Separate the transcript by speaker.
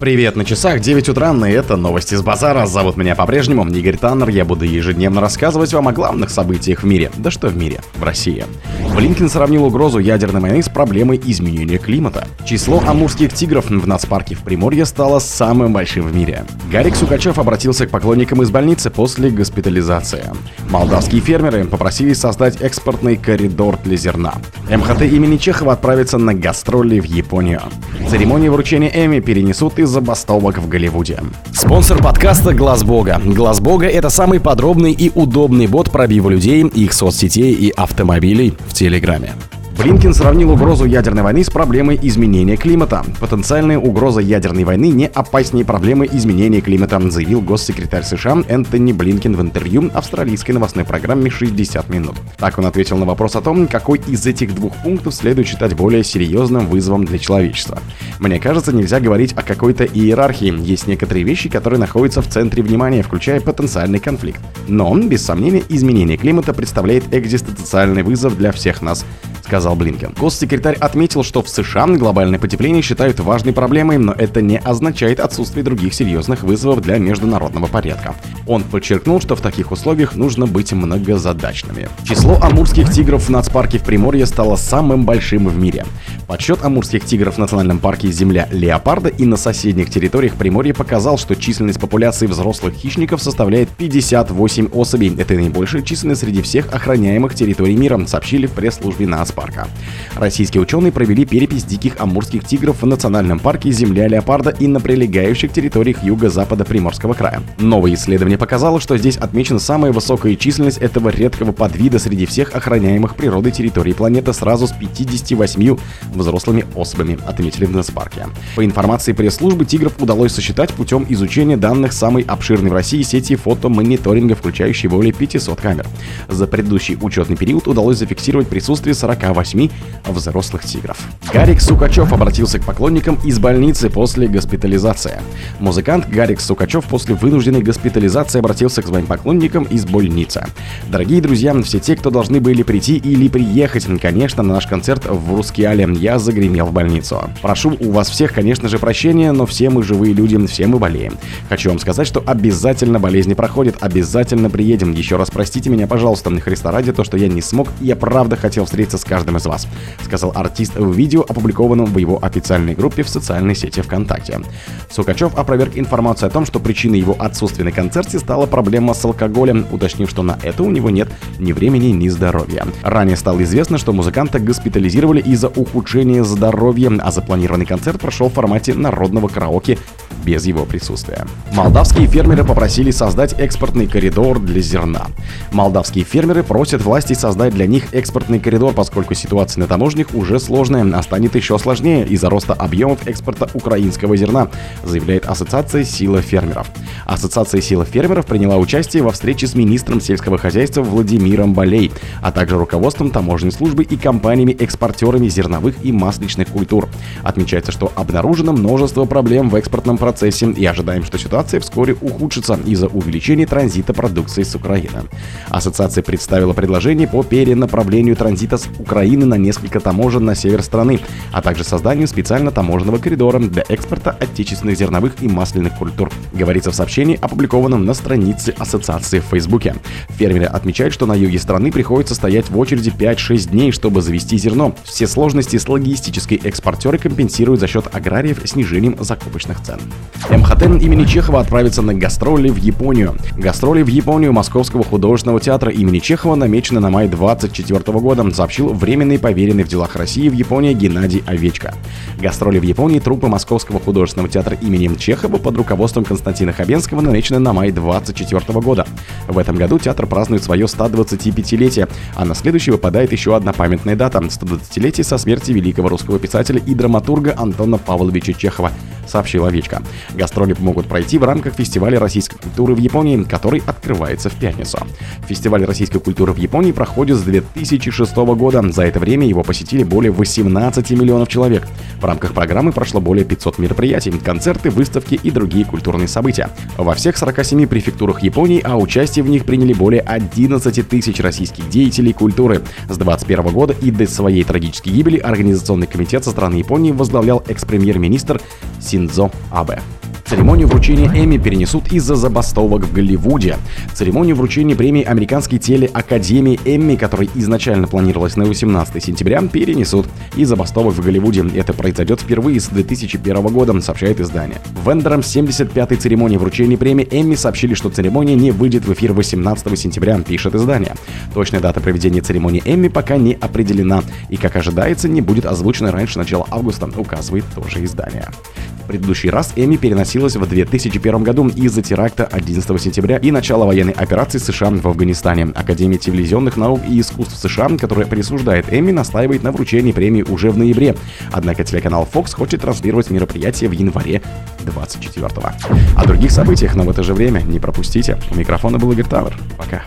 Speaker 1: Привет, на часах 9 утра, и это новости с базара. Зовут меня по-прежнему Игорь Таннер. Я буду ежедневно рассказывать вам о главных событиях в мире. Да что в мире, в России. Блинкин сравнил угрозу ядерной войны с проблемой изменения климата. Число амурских тигров в нацпарке в Приморье стало самым большим в мире. Гарик Сукачев обратился к поклонникам из больницы после госпитализации. Молдавские фермеры попросили создать экспортный коридор для зерна. МХТ имени Чехова отправится на гастроли в Японию. Церемонию вручения Эми перенесут из забастовок в Голливуде. Спонсор подкаста Глаз Бога. Глаз Бога это самый подробный и удобный бот пробива людей, их соцсетей и автомобилей в Телеграме. Блинкин сравнил угрозу ядерной войны с проблемой изменения климата. Потенциальная угроза ядерной войны не опаснее проблемы изменения климата, заявил госсекретарь США Энтони Блинкин в интервью австралийской новостной программе «60 минут». Так он ответил на вопрос о том, какой из этих двух пунктов следует считать более серьезным вызовом для человечества. Мне кажется, нельзя говорить о какой-то иерархии. Есть некоторые вещи, которые находятся в центре внимания, включая потенциальный конфликт. Но, без сомнения, изменение климата представляет экзистенциальный вызов для всех нас, сказал Блинкен. Госсекретарь отметил, что в США глобальное потепление считают важной проблемой, но это не означает отсутствие других серьезных вызовов для международного порядка. Он подчеркнул, что в таких условиях нужно быть многозадачными. Число амурских тигров в нацпарке в Приморье стало самым большим в мире. Подсчет амурских тигров в национальном парке «Земля Леопарда» и на соседних территориях Приморья показал, что численность популяции взрослых хищников составляет 58 особей. Это наибольшая численность среди всех охраняемых территорий мира, сообщили в пресс-службе нацпарка парка. Российские ученые провели перепись диких амурских тигров в национальном парке «Земля леопарда» и на прилегающих территориях юго-запада Приморского края. Новое исследование показало, что здесь отмечена самая высокая численность этого редкого подвида среди всех охраняемых природой территорий планеты сразу с 58 взрослыми особями, отметили в нацпарке. По информации пресс-службы, тигров удалось сосчитать путем изучения данных самой обширной в России сети фотомониторинга, включающей более 500 камер. За предыдущий учетный период удалось зафиксировать присутствие 40 48 взрослых тигров. Гарик Сукачев обратился к поклонникам из больницы после госпитализации. Музыкант Гарик Сукачев после вынужденной госпитализации обратился к своим поклонникам из больницы. Дорогие друзья, все те, кто должны были прийти или приехать, конечно, на наш концерт в Рускеале, я загремел в больницу. Прошу у вас всех, конечно же, прощения, но все мы живые люди, все мы болеем. Хочу вам сказать, что обязательно болезни проходят, обязательно приедем. Еще раз простите меня, пожалуйста, Христа ради, то, что я не смог, я правда хотел встретиться с каждым каждым из вас, сказал артист в видео, опубликованном в его официальной группе в социальной сети ВКонтакте. Сукачев опроверг информацию о том, что причиной его отсутствия на концерте стала проблема с алкоголем, уточнив, что на это у него нет ни времени, ни здоровья. Ранее стало известно, что музыканта госпитализировали из-за ухудшения здоровья, а запланированный концерт прошел в формате народного караоке без его присутствия. Молдавские фермеры попросили создать экспортный коридор для зерна. Молдавские фермеры просят власти создать для них экспортный коридор, поскольку ситуация на таможнях уже сложная, а станет еще сложнее из-за роста объемов экспорта украинского зерна, заявляет Ассоциация сила фермеров. Ассоциация сила фермеров приняла участие во встрече с министром сельского хозяйства Владимиром Болей, а также руководством таможенной службы и компаниями-экспортерами зерновых и масличных культур. Отмечается, что обнаружено множество проблем в экспортном процессе и ожидаем, что ситуация вскоре ухудшится из-за увеличения транзита продукции с Украины. Ассоциация представила предложение по перенаправлению транзита с Украины на несколько таможен на север страны, а также созданию специально таможенного коридора для экспорта отечественных зерновых и масляных культур, говорится в сообщении, опубликованном на странице ассоциации в Фейсбуке. Фермеры отмечают, что на юге страны приходится стоять в очереди 5-6 дней, чтобы завести зерно. Все сложности с логистической экспортеры компенсируют за счет аграриев снижением закупочных цен. МХТ имени Чехова отправится на гастроли в Японию. Гастроли в Японию Московского художественного театра имени Чехова намечены на май 2024 года, сообщил временный поверенный в делах России в Японии Геннадий Овечко. Гастроли в Японии труппы Московского художественного театра имени Чехова под руководством Константина Хабенского намечены на май 2024 года. В этом году театр празднует свое 125-летие, а на следующий выпадает еще одна памятная дата – 120-летие со смерти великого русского писателя и драматурга Антона Павловича Чехова – сообщил Овечка. Гастроли могут пройти в рамках фестиваля российской культуры в Японии, который открывается в пятницу. Фестиваль российской культуры в Японии проходит с 2006 года. За это время его посетили более 18 миллионов человек. В рамках программы прошло более 500 мероприятий, концерты, выставки и другие культурные события. Во всех 47 префектурах Японии, а участие в них приняли более 11 тысяч российских деятелей культуры. С 2021 года и до своей трагической гибели Организационный комитет со стороны Японии возглавлял экс-премьер-министр Син Синдзо Абе. Церемонию вручения Эмми перенесут из-за забастовок в Голливуде. Церемонию вручения премии Американской телеакадемии Эмми, которая изначально планировалась на 18 сентября, перенесут из-за забастовок в Голливуде. Это произойдет впервые с 2001 года, сообщает издание. Вендорам 75-й церемонии вручения премии Эмми сообщили, что церемония не выйдет в эфир 18 сентября, пишет издание. Точная дата проведения церемонии Эмми пока не определена и, как ожидается, не будет озвучена раньше начала августа, указывает тоже издание предыдущий раз Эми переносилась в 2001 году из-за теракта 11 сентября и начала военной операции США в Афганистане. Академия телевизионных наук и искусств США, которая присуждает Эми, настаивает на вручении премии уже в ноябре. Однако телеканал Fox хочет транслировать мероприятие в январе 24 О других событиях, но в это же время не пропустите. У микрофона был Игорь Тавр. Пока.